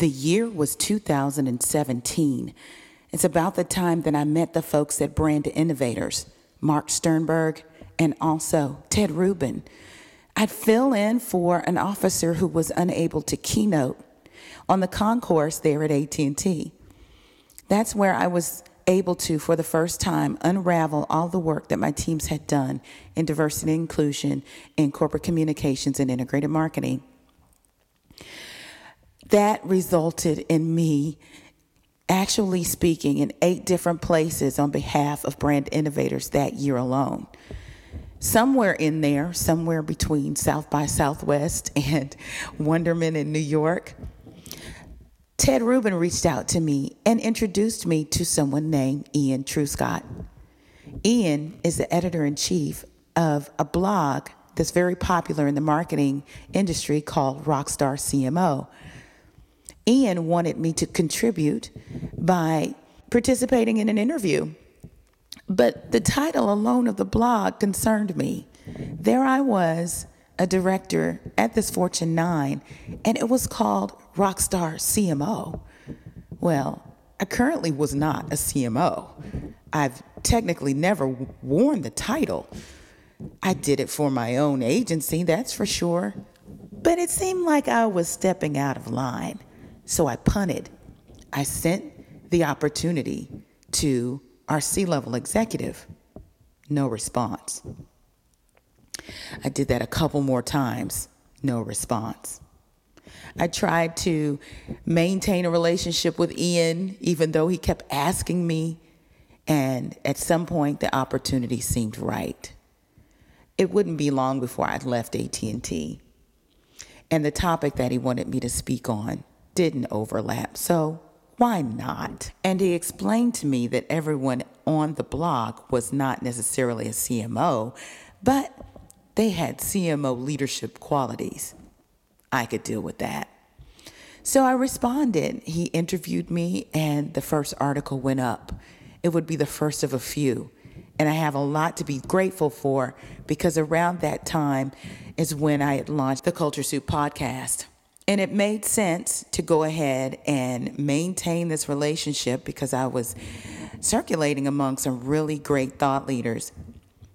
The year was 2017. It's about the time that I met the folks at Brand Innovators, Mark Sternberg, and also Ted Rubin. I'd fill in for an officer who was unable to keynote on the concourse there at AT&T. That's where I was able to, for the first time, unravel all the work that my teams had done in diversity and inclusion in corporate communications and integrated marketing that resulted in me actually speaking in eight different places on behalf of brand innovators that year alone. Somewhere in there, somewhere between South by Southwest and Wonderman in New York, Ted Rubin reached out to me and introduced me to someone named Ian Truscott. Ian is the editor in chief of a blog that's very popular in the marketing industry called Rockstar CMO. Ian wanted me to contribute by participating in an interview. But the title alone of the blog concerned me. There I was, a director at this Fortune 9, and it was called Rockstar CMO. Well, I currently was not a CMO. I've technically never worn the title. I did it for my own agency, that's for sure. But it seemed like I was stepping out of line. So I punted. I sent the opportunity to our C level executive. No response. I did that a couple more times. No response. I tried to maintain a relationship with Ian, even though he kept asking me. And at some point, the opportunity seemed right. It wouldn't be long before I'd left AT&T. And the topic that he wanted me to speak on didn't overlap. So why not? And he explained to me that everyone on the blog was not necessarily a CMO, but they had CMO leadership qualities. I could deal with that. So I responded. He interviewed me, and the first article went up. It would be the first of a few. And I have a lot to be grateful for because around that time is when I had launched the Culture Soup podcast. And it made sense to go ahead and maintain this relationship because I was circulating among some really great thought leaders.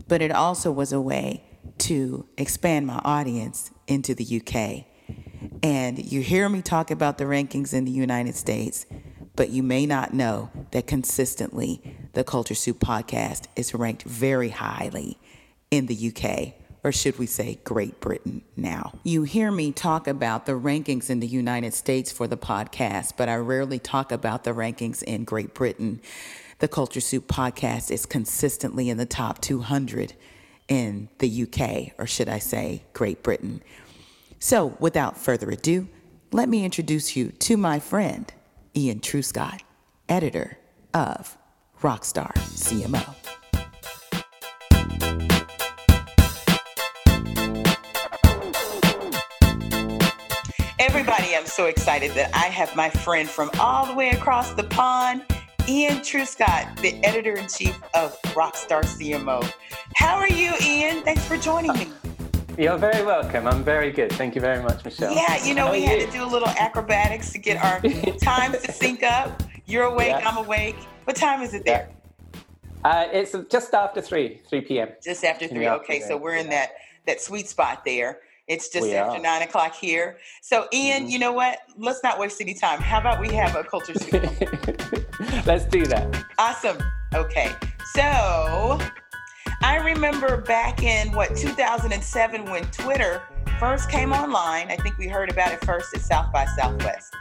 But it also was a way to expand my audience into the UK. And you hear me talk about the rankings in the United States, but you may not know that consistently the Culture Soup podcast is ranked very highly in the UK or should we say Great Britain now. You hear me talk about the rankings in the United States for the podcast, but I rarely talk about the rankings in Great Britain. The Culture Soup podcast is consistently in the top 200 in the UK, or should I say Great Britain. So, without further ado, let me introduce you to my friend, Ian Truscott, editor of Rockstar CMO. So excited that I have my friend from all the way across the pond, Ian Truscott, the editor in chief of Rockstar CMO. How are you, Ian? Thanks for joining me. You're very welcome. I'm very good. Thank you very much, Michelle. Yeah, you know, How we had you? to do a little acrobatics to get our times to sync up. You're awake, yeah. I'm awake. What time is it there? Uh, it's just after 3, 3 p.m. Just after 3. Okay, so we're in that that sweet spot there. It's just we after are. nine o'clock here. So, Ian, mm-hmm. you know what? Let's not waste any time. How about we have a culture Let's do that. Awesome. Okay. So, I remember back in what 2007 when Twitter first came online. I think we heard about it first at South by Southwest.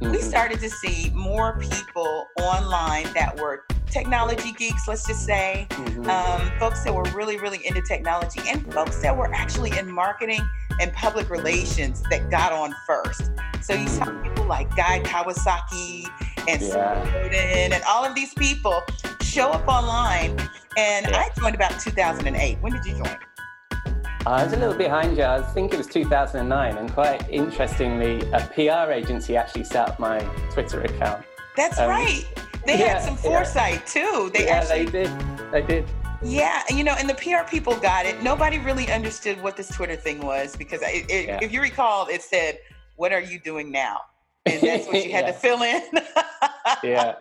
Mm-hmm. We started to see more people online that were technology geeks, let's just say, mm-hmm. um, folks that were really, really into technology, and folks that were actually in marketing and public relations that got on first. So you saw people like Guy Kawasaki and yeah. Snowden and all of these people show up online. And yeah. I joined about 2008. When did you join? I was a little behind you. I think it was 2009, and quite interestingly, a PR agency actually set up my Twitter account. That's um, right. They yeah, had some foresight yeah. too. They yeah, actually they did. They did. Yeah, you know, and the PR people got it. Nobody really understood what this Twitter thing was because it, it, yeah. if you recall, it said, "What are you doing now?" And that's what you had to fill in. yeah.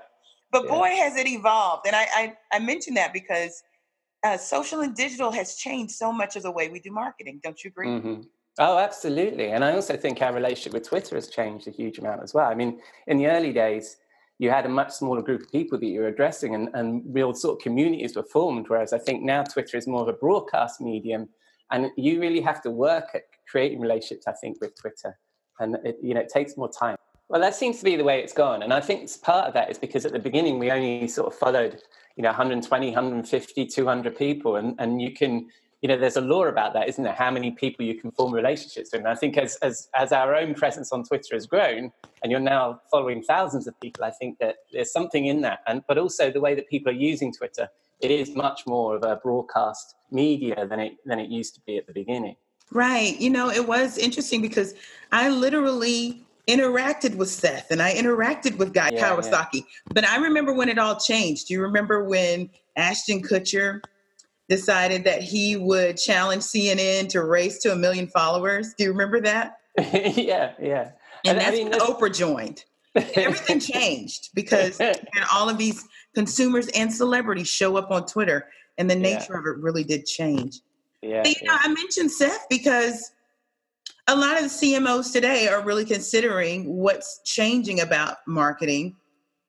But boy, has it evolved, and I I, I mentioned that because uh, social and digital has changed so much of the way we do marketing. Don't you agree? Mm-hmm. Oh, absolutely. And I also think our relationship with Twitter has changed a huge amount as well. I mean, in the early days, you had a much smaller group of people that you were addressing and, and real sort of communities were formed. Whereas I think now Twitter is more of a broadcast medium and you really have to work at creating relationships, I think, with Twitter. And it, you know, it takes more time. Well, that seems to be the way it's gone. And I think part of that is because at the beginning we only sort of followed, you know, 120, 150, 200 people. And, and you can, you know, there's a law about that, isn't there? How many people you can form relationships with. And I think as, as, as our own presence on Twitter has grown and you're now following thousands of people, I think that there's something in that. And, but also the way that people are using Twitter, it is much more of a broadcast media than it, than it used to be at the beginning. Right. You know, it was interesting because I literally interacted with Seth and I interacted with Guy yeah, Kawasaki. Yeah. But I remember when it all changed. Do you remember when Ashton Kutcher decided that he would challenge CNN to race to a million followers? Do you remember that? yeah, yeah. And, and that's I mean, when Oprah joined. everything changed because and all of these consumers and celebrities show up on Twitter, and the nature yeah. of it really did change. Yeah, but, you know, I mentioned Seth because a lot of the CMOs today are really considering what's changing about marketing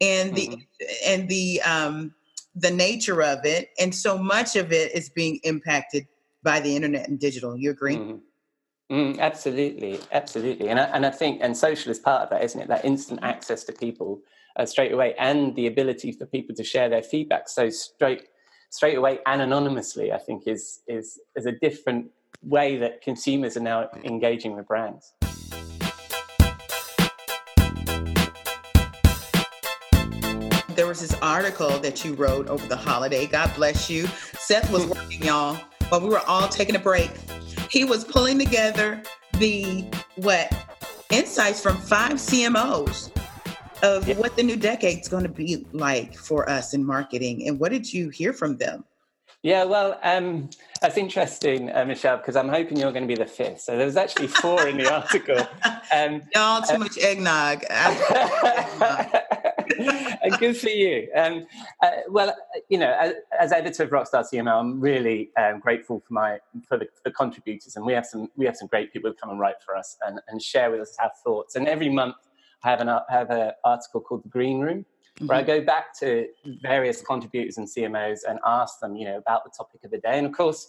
and the mm-hmm. and the um, the nature of it, and so much of it is being impacted by the internet and digital. You agree? Mm-hmm. Mm, absolutely, absolutely, and I, and I think and social is part of that, isn't it? That instant access to people uh, straight away, and the ability for people to share their feedback so straight straight away and anonymously. I think is is is a different way that consumers are now engaging with brands. There was this article that you wrote over the holiday. God bless you. Seth was working, y'all, while we were all taking a break. He was pulling together the what insights from five CMOs of yeah. what the new decade's going to be like for us in marketing. And what did you hear from them? Yeah, well, um, that's interesting, uh, Michelle, because I'm hoping you're going to be the fifth. So there was actually four in the article. Um, Y'all too uh, much eggnog. and good for you. Um, uh, well, you know, as, as, editor of Rockstar CMO, I'm really um, grateful for my for the, the, contributors, and we have some we have some great people who come and write for us and, and share with us our thoughts. And every month, I have an I have an article called the Green Room, where I mm-hmm. go back to various contributors and CMOs and ask them, you know, about the topic of the day. And of course,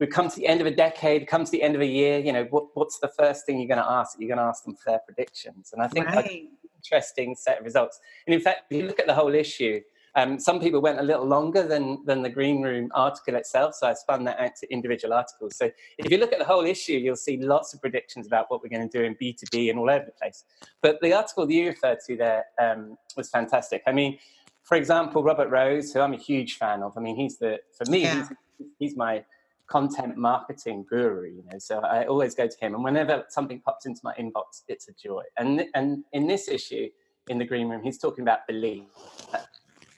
we come to the end of a decade, come to the end of a year, you know, what, what's the first thing you're going to ask? You're going to ask them for their predictions. And I think right. interesting set of results. And in fact, if you look at the whole issue, um, some people went a little longer than, than the Green Room article itself, so I spun that out to individual articles. So if you look at the whole issue, you'll see lots of predictions about what we're going to do in B2B and all over the place. But the article that you referred to there um, was fantastic. I mean, for example, Robert Rose, who I'm a huge fan of, I mean, he's the, for me, yeah. he's, he's my content marketing guru, you know, so I always go to him. And whenever something pops into my inbox, it's a joy. And, and in this issue, in the green room, he's talking about belief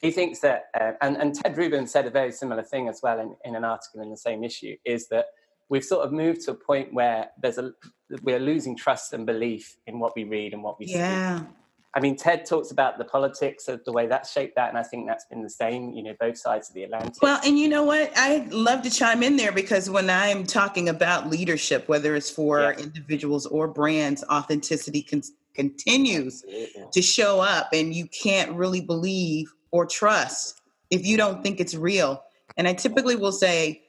he thinks that, uh, and, and Ted Rubin said a very similar thing as well in, in an article in the same issue, is that we've sort of moved to a point where there's a we're losing trust and belief in what we read and what we yeah. see. I mean, Ted talks about the politics of the way that shaped that, and I think that's been the same, you know, both sides of the Atlantic. Well, and you know what? I'd love to chime in there because when I'm talking about leadership, whether it's for yeah. individuals or brands, authenticity con- continues Absolutely. to show up, and you can't really believe or trust if you don't think it's real. And I typically will say,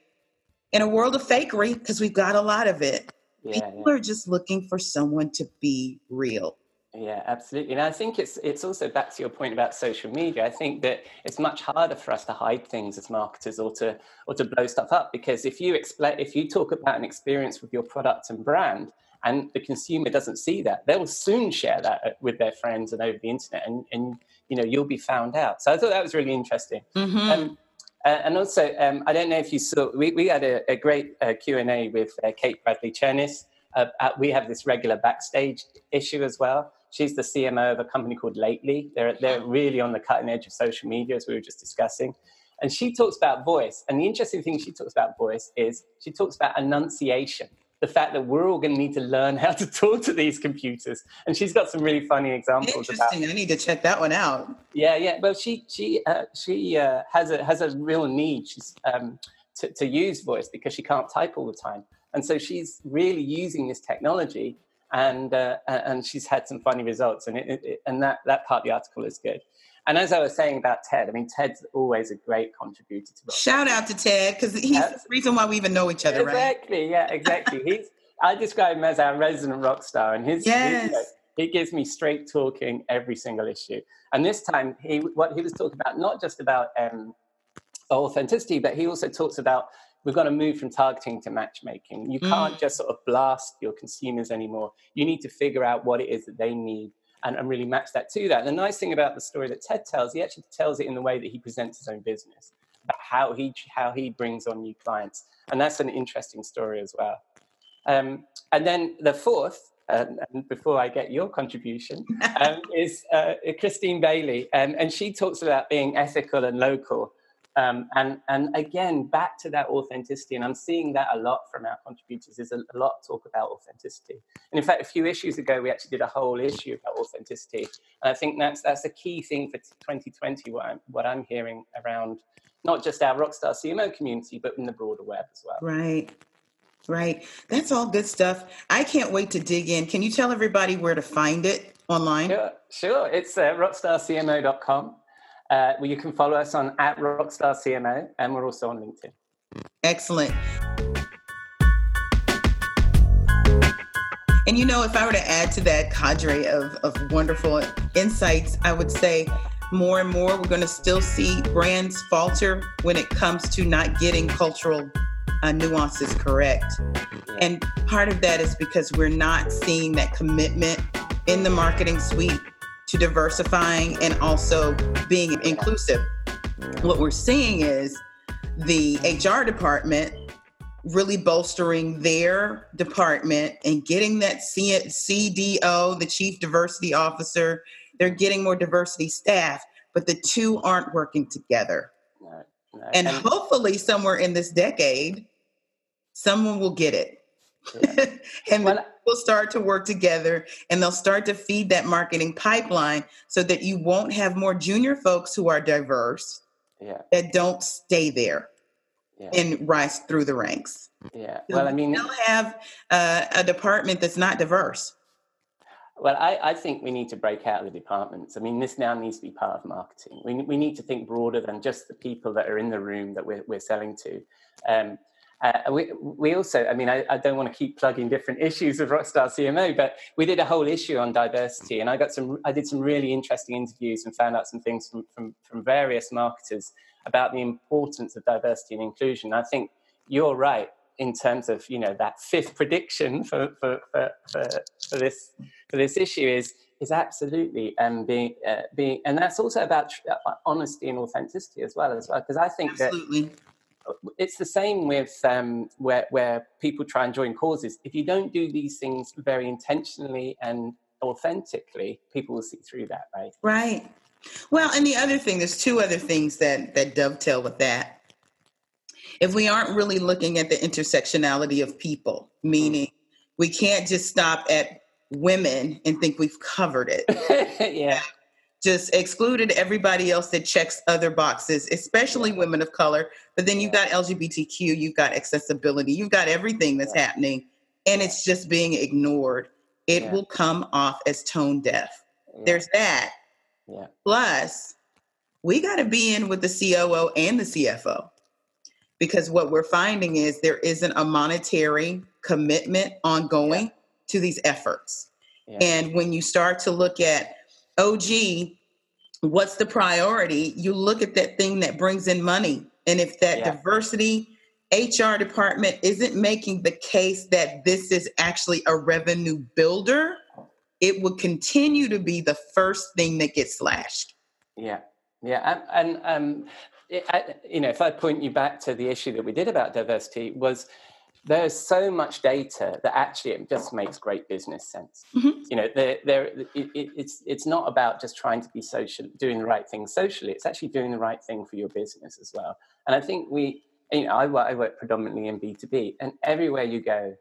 in a world of fakery, because we've got a lot of it, yeah, people yeah. are just looking for someone to be real. Yeah, absolutely. And I think it's it's also back to your point about social media. I think that it's much harder for us to hide things as marketers or to or to blow stuff up because if you explain if you talk about an experience with your product and brand and the consumer doesn't see that they will soon share that uh, with their friends and over the internet and, and you know you'll be found out. So i thought that was really interesting. Mm-hmm. um, uh, and also um, i don't know if you saw we, we had a, a great uh, q&a with uh, kate bradley chernis uh, we have this regular backstage issue as well. She's the cmo of a company called lately. They're, they're really on the cutting edge of social media as we were just discussing. And she talks about voice. And the interesting thing she talks about voice is she talks about enunciation the fact that we're all going to need to learn how to talk to these computers. And she's got some really funny examples. Interesting. About, I need to check that one out. Yeah, yeah. Well, she she uh, she uh, has a has a real need she's, um, to to use voice because she can't type all the time, and so she's really using this technology. And uh, and she's had some funny results, and it, it, and that that part of the article is good. And as I was saying about Ted, I mean, Ted's always a great contributor to. Shout out to Ted because he's the reason why we even know each other, right? exactly, right? Yeah, exactly. he's. I describe him as our resident rock star, and his. Yes. His, he gives me straight talking every single issue. And this time, he what he was talking about not just about um, authenticity, but he also talks about we've got to move from targeting to matchmaking. You can't mm. just sort of blast your consumers anymore. You need to figure out what it is that they need and, and really match that to that. And the nice thing about the story that Ted tells, he actually tells it in the way that he presents his own business, about how he how he brings on new clients, and that's an interesting story as well. Um, and then the fourth, and before I get your contribution, um, is uh, Christine Bailey, and, and she talks about being ethical and local. Um, and and again, back to that authenticity, and I'm seeing that a lot from our contributors. Is a, a, lot of talk about authenticity, and in fact, a few issues ago, we actually did a whole issue about authenticity, and I think that's that's a key thing for 2020. What I'm what I'm hearing around not just our Rockstar CMO community, but in the broader web as well. Right. Right. That's all good stuff. I can't wait to dig in. Can you tell everybody where to find it online? Sure. Sure. It's uh, rockstarcmo.com uh, well, you can follow us on at Rockstar CMO, and we're also on LinkedIn. Excellent. And you know, if I were to add to that cadre of, of wonderful insights, I would say more and more we're going to still see brands falter when it comes to not getting cultural uh, nuances correct. And part of that is because we're not seeing that commitment in the marketing suite to diversifying and also being inclusive. What we're seeing is the HR department really bolstering their department and getting that C- CDO, the chief diversity officer, they're getting more diversity staff, but the two aren't working together. And hopefully, somewhere in this decade, someone will get it. Yeah. and well, will start to work together and they'll start to feed that marketing pipeline so that you won't have more junior folks who are diverse yeah. that don't stay there yeah. and rise through the ranks. Yeah. Well, I mean, they'll have uh, a department that's not diverse. Well, I, I, think we need to break out of the departments. I mean, this now needs to be part of marketing. We, we need to think broader than just the people that are in the room that we're, we're selling to. Um, uh, we, we also, I mean, I, I, don't want to keep plugging different issues of Rockstar CMO, but we did a whole issue on diversity, and I got some, I did some really interesting interviews and found out some things from from, from various marketers about the importance of diversity and inclusion. I think you're right in terms of you know that fifth prediction for for, for, for, for this for this issue is is absolutely um, being uh, being, and that's also about uh, honesty and authenticity as well as well because I think absolutely. that it's the same with um, where, where people try and join causes. If you don't do these things very intentionally and authentically, people will see through that, right? Right. Well, and the other thing, there's two other things that that dovetail with that. If we aren't really looking at the intersectionality of people, meaning mm-hmm. we can't just stop at women and think we've covered it. yeah just excluded everybody else that checks other boxes, especially women of color. But then you've got LGBTQ, you've got accessibility, you've got everything that's yeah. happening, and it's just being ignored. It yeah. will come off as tone deaf. Yeah. There's that. Plus, we got to be in with the COO and the CFO because what we're finding is there isn't a monetary commitment ongoing to these efforts. And when you start to look at OG, what's the priority? You look at that thing that brings in money. And if that yeah. diversity HR department isn't making the case that this is actually a revenue builder, it will continue to be the first thing that gets slashed. Yeah, yeah, and, and um, it, I, you know, if I point you back to the issue that we did about diversity, was there's so much data that actually it just makes great business sense. Mm-hmm. You know, there, there, it, it, it's it's not about just trying to be social, doing the right thing socially. It's actually doing the right thing for your business as well. And I think we, you know, I work, I work predominantly in B two B, and everywhere you go,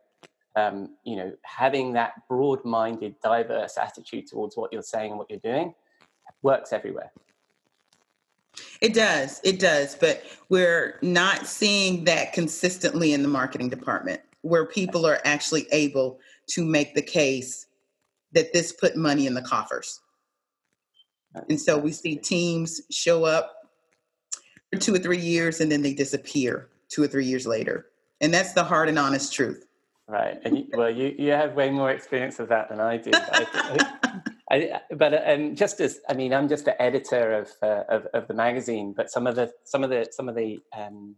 um, you know, having that broad-minded, diverse attitude towards what you're saying and what you're doing works everywhere. It does. It does. But we're not seeing that consistently in the marketing department where people are actually able to make the case that this put money in the coffers. And so we see teams show up for two or three years and then they disappear two or three years later. And that's the hard and honest truth. Right. And you, well, you, you have way more experience of that than I do. I, but um, just as I mean, I'm just the editor of, uh, of, of the magazine. But some of the some of the some of the um,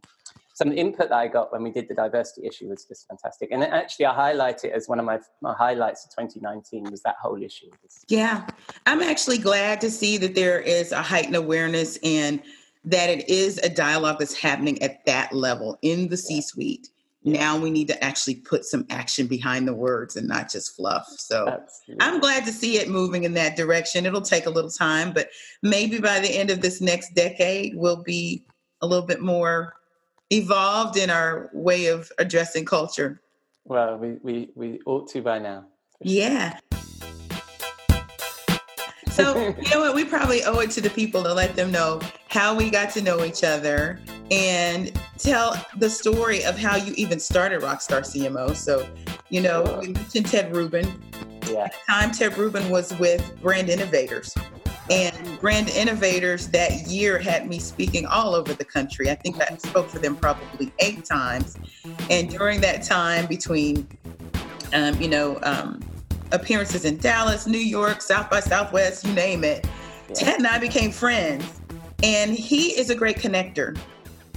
some input that I got when we did the diversity issue was just fantastic. And actually, I highlight it as one of my, my highlights of 2019 was that whole issue. Yeah, I'm actually glad to see that there is a heightened awareness and that it is a dialogue that's happening at that level in the C-suite now we need to actually put some action behind the words and not just fluff. So Absolutely. I'm glad to see it moving in that direction. It'll take a little time, but maybe by the end of this next decade, we'll be a little bit more evolved in our way of addressing culture. Well, we, we, we ought to by now. Yeah. So, you know what? We probably owe it to the people to let them know how we got to know each other and tell the story of how you even started Rockstar CMO. So, you know, we mentioned Ted Rubin. Yeah. At the time, Ted Rubin was with Brand Innovators. And Brand Innovators that year had me speaking all over the country. I think I spoke for them probably eight times. And during that time, between, um, you know, um, appearances in Dallas, New York, South by Southwest, you name it. Yeah. Ted and I became friends, and he is a great connector.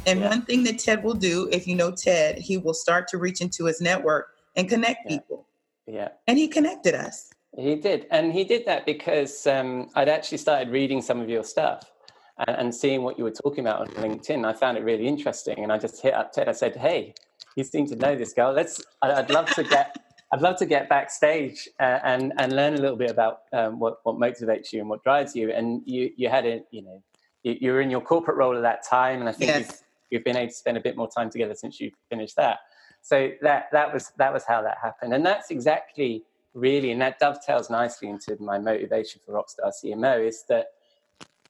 And yeah. one thing that Ted will do, if you know Ted, he will start to reach into his network and connect yeah. people. Yeah. And he connected us. He did. And he did that because um, I'd actually started reading some of your stuff and, and, seeing what you were talking about on LinkedIn. I found it really interesting. And I just hit up Ted. I said, hey, you seem to know this girl. Let's, I'd love to get I'd love to get backstage uh, and and learn a little bit about um, what what motivates you and what drives you. And you you had a you know you, you were in your corporate role at that time, and I think yes. You've been able to spend a bit more time together since you finished that. So that that was that was how that happened, and that's exactly really, and that dovetails nicely into my motivation for Rockstar CMO is that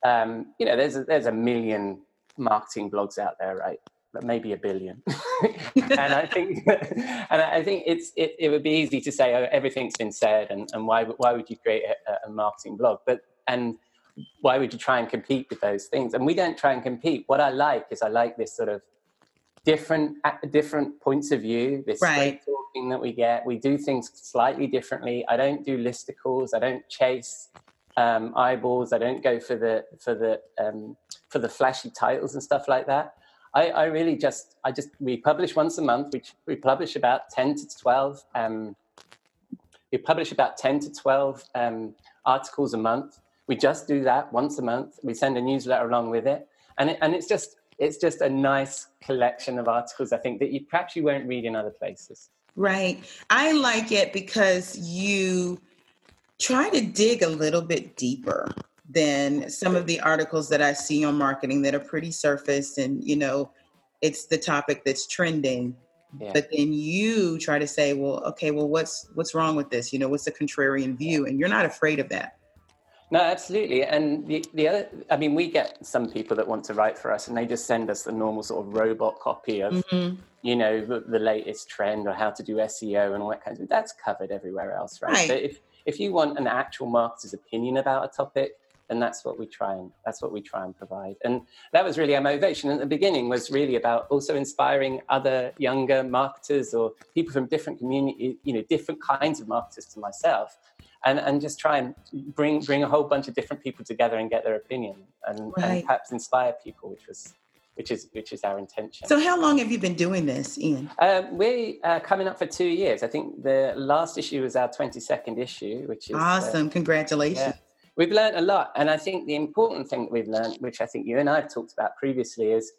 um, you know there's a, there's a million marketing blogs out there, right? but maybe a billion. and I think, and I think it's it, it would be easy to say, oh, everything's been said, and, and why why would you create a, a, marketing blog? But and why would you try and compete with those things? And we don't try and compete. What I like is I like this sort of different different points of view. This right. talking that we get. We do things slightly differently. I don't do listicles. I don't chase. Um, eyeballs. I don't go for the for the um, for the flashy titles and stuff like that. I, I really just, I just, we publish once a month. We, we publish about 10 to 12, um, we publish about 10 to 12 um, articles a month. We just do that once a month. We send a newsletter along with it. And, it, and it's just, it's just a nice collection of articles, I think, that you perhaps you won't read in other places. Right. I like it because you try to dig a little bit deeper than some of the articles that I see on marketing that are pretty surface and you know it's the topic that's trending yeah. but then you try to say well okay well what's what's wrong with this you know what's the contrarian view and you're not afraid of that no absolutely and the, the other i mean we get some people that want to write for us and they just send us the normal sort of robot copy of mm-hmm. you know the, the, latest trend or how to do seo and all that kind of that's covered everywhere else right, right. but if if you want an actual marketer's opinion about a topic and that's what we try and that's what we try and provide and that was really our motivation at the beginning was really about also inspiring other younger marketers or people from different community you know different kinds of marketers to myself and and just try and bring bring a whole bunch of different people together and get their opinion and, right. and perhaps inspire people which was which is which is our intention. So, how long have you been doing this, Ian? Um, we're uh, coming up for two years. I think the last issue was our twenty second issue, which is uh, awesome. Uh, Congratulations. Yeah. We've learned a lot, and I think the important thing that we've learned, which I think you and I have talked about previously, is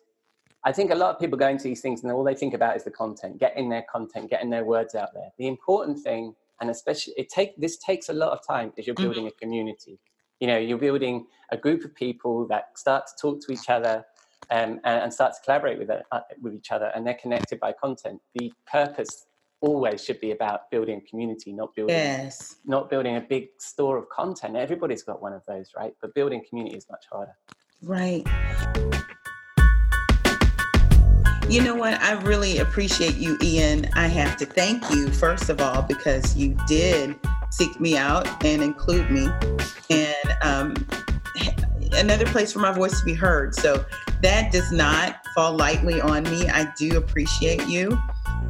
I think a lot of people go into these things and all they think about is the content, getting their content, getting their words out there. The important thing, and especially it take this takes a lot of time, is you're mm-hmm. building mm-hmm. a community. You know, you're building a group of people that start to talk to each other, um, and, and, start to collaborate with, uh, with each other and they're connected by content. The purpose always should be about building a community, not building yes. not building a big store of content. Everybody's got one of those, right? But building community is much harder. Right. You know what? I really appreciate you, Ian. I have to thank you, first of all, because you did seek me out and include me. And um, another place for my voice to be heard. So that does not fall lightly on me. I do appreciate you.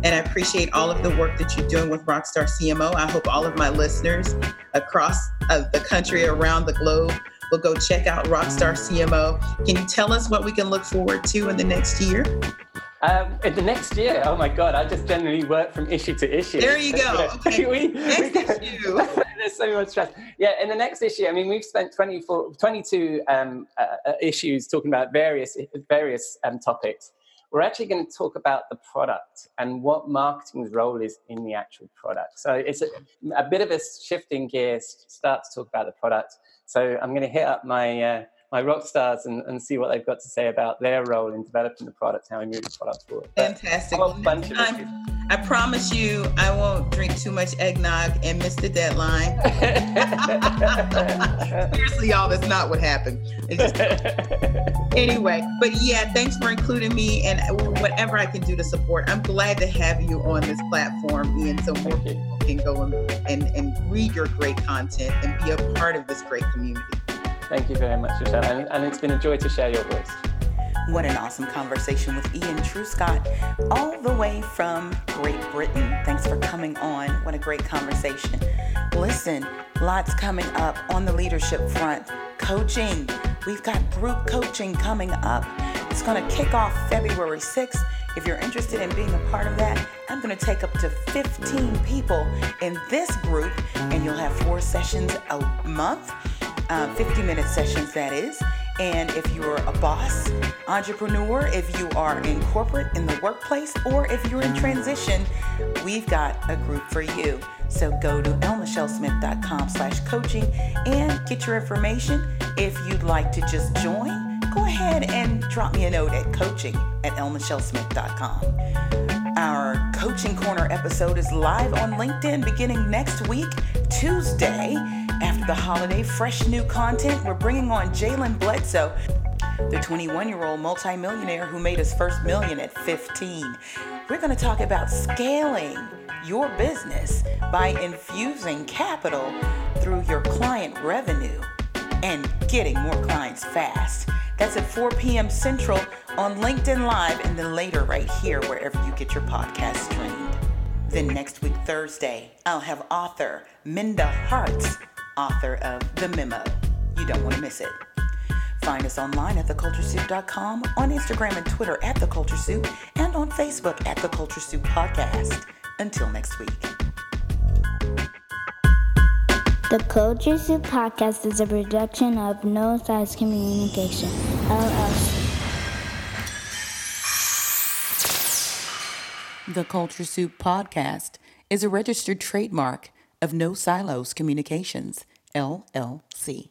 And I appreciate all of the work that you're doing with Rockstar CMO. I hope all of my listeners across uh, the country, around the globe, will go check out Rockstar CMO. Can you tell us what we can look forward to in the next year? Um, in the next year, oh my God, I just generally work from issue to issue. There you go. Okay. we, next we, issue. there's so much stress. Yeah, in the next issue, I mean, we've spent 24, 22 um, uh, uh, issues talking about various various um, topics. We're actually going to talk about the product and what marketing's role is in the actual product. So it's a, a bit of a shifting gear. Start to talk about the product. So I'm going to hit up my. Uh, my rock stars and, and see what they've got to say about their role in developing the product, how we move the product forward. Fantastic. I promise you, I won't drink too much eggnog and miss the deadline. Seriously, y'all, that's not what happened. Just... anyway, but yeah, thanks for including me and whatever I can do to support. I'm glad to have you on this platform, Ian, so more people can go and, and, and read your great content and be a part of this great community. Thank you very much, Rochelle. And, and it's been a joy to share your voice. What an awesome conversation with Ian Truscott, all the way from Great Britain. Thanks for coming on. What a great conversation. Listen, lots coming up on the leadership front. Coaching. We've got group coaching coming up. It's going to kick off February 6th. If you're interested in being a part of that, I'm going to take up to 15 people in this group, and you'll have four sessions a month uh, 50 minute sessions, that is. And if you're a boss, entrepreneur, if you are in corporate, in the workplace, or if you're in transition, we've got a group for you. So go to lmichellesmith.com slash coaching and get your information. If you'd like to just join, go ahead and drop me a note at coaching at lmichellesmith.com. Our Coaching Corner episode is live on LinkedIn beginning next week, Tuesday. The holiday, fresh new content. We're bringing on Jalen Bledsoe, the 21 year old multimillionaire who made his first million at 15. We're going to talk about scaling your business by infusing capital through your client revenue and getting more clients fast. That's at 4 p.m. Central on LinkedIn Live and then later right here wherever you get your podcast streamed. Then next week, Thursday, I'll have author Minda Harts, author of The Memo. You don't want to miss it. Find us online at theculturesoup.com, on Instagram and Twitter at The Culture Soup, and on Facebook at The Culture Soup Podcast. Until next week. The Culture Soup Podcast is a production of No Silos Communication, LLC. The Culture Soup Podcast is a registered trademark of No Silos Communications, LLC.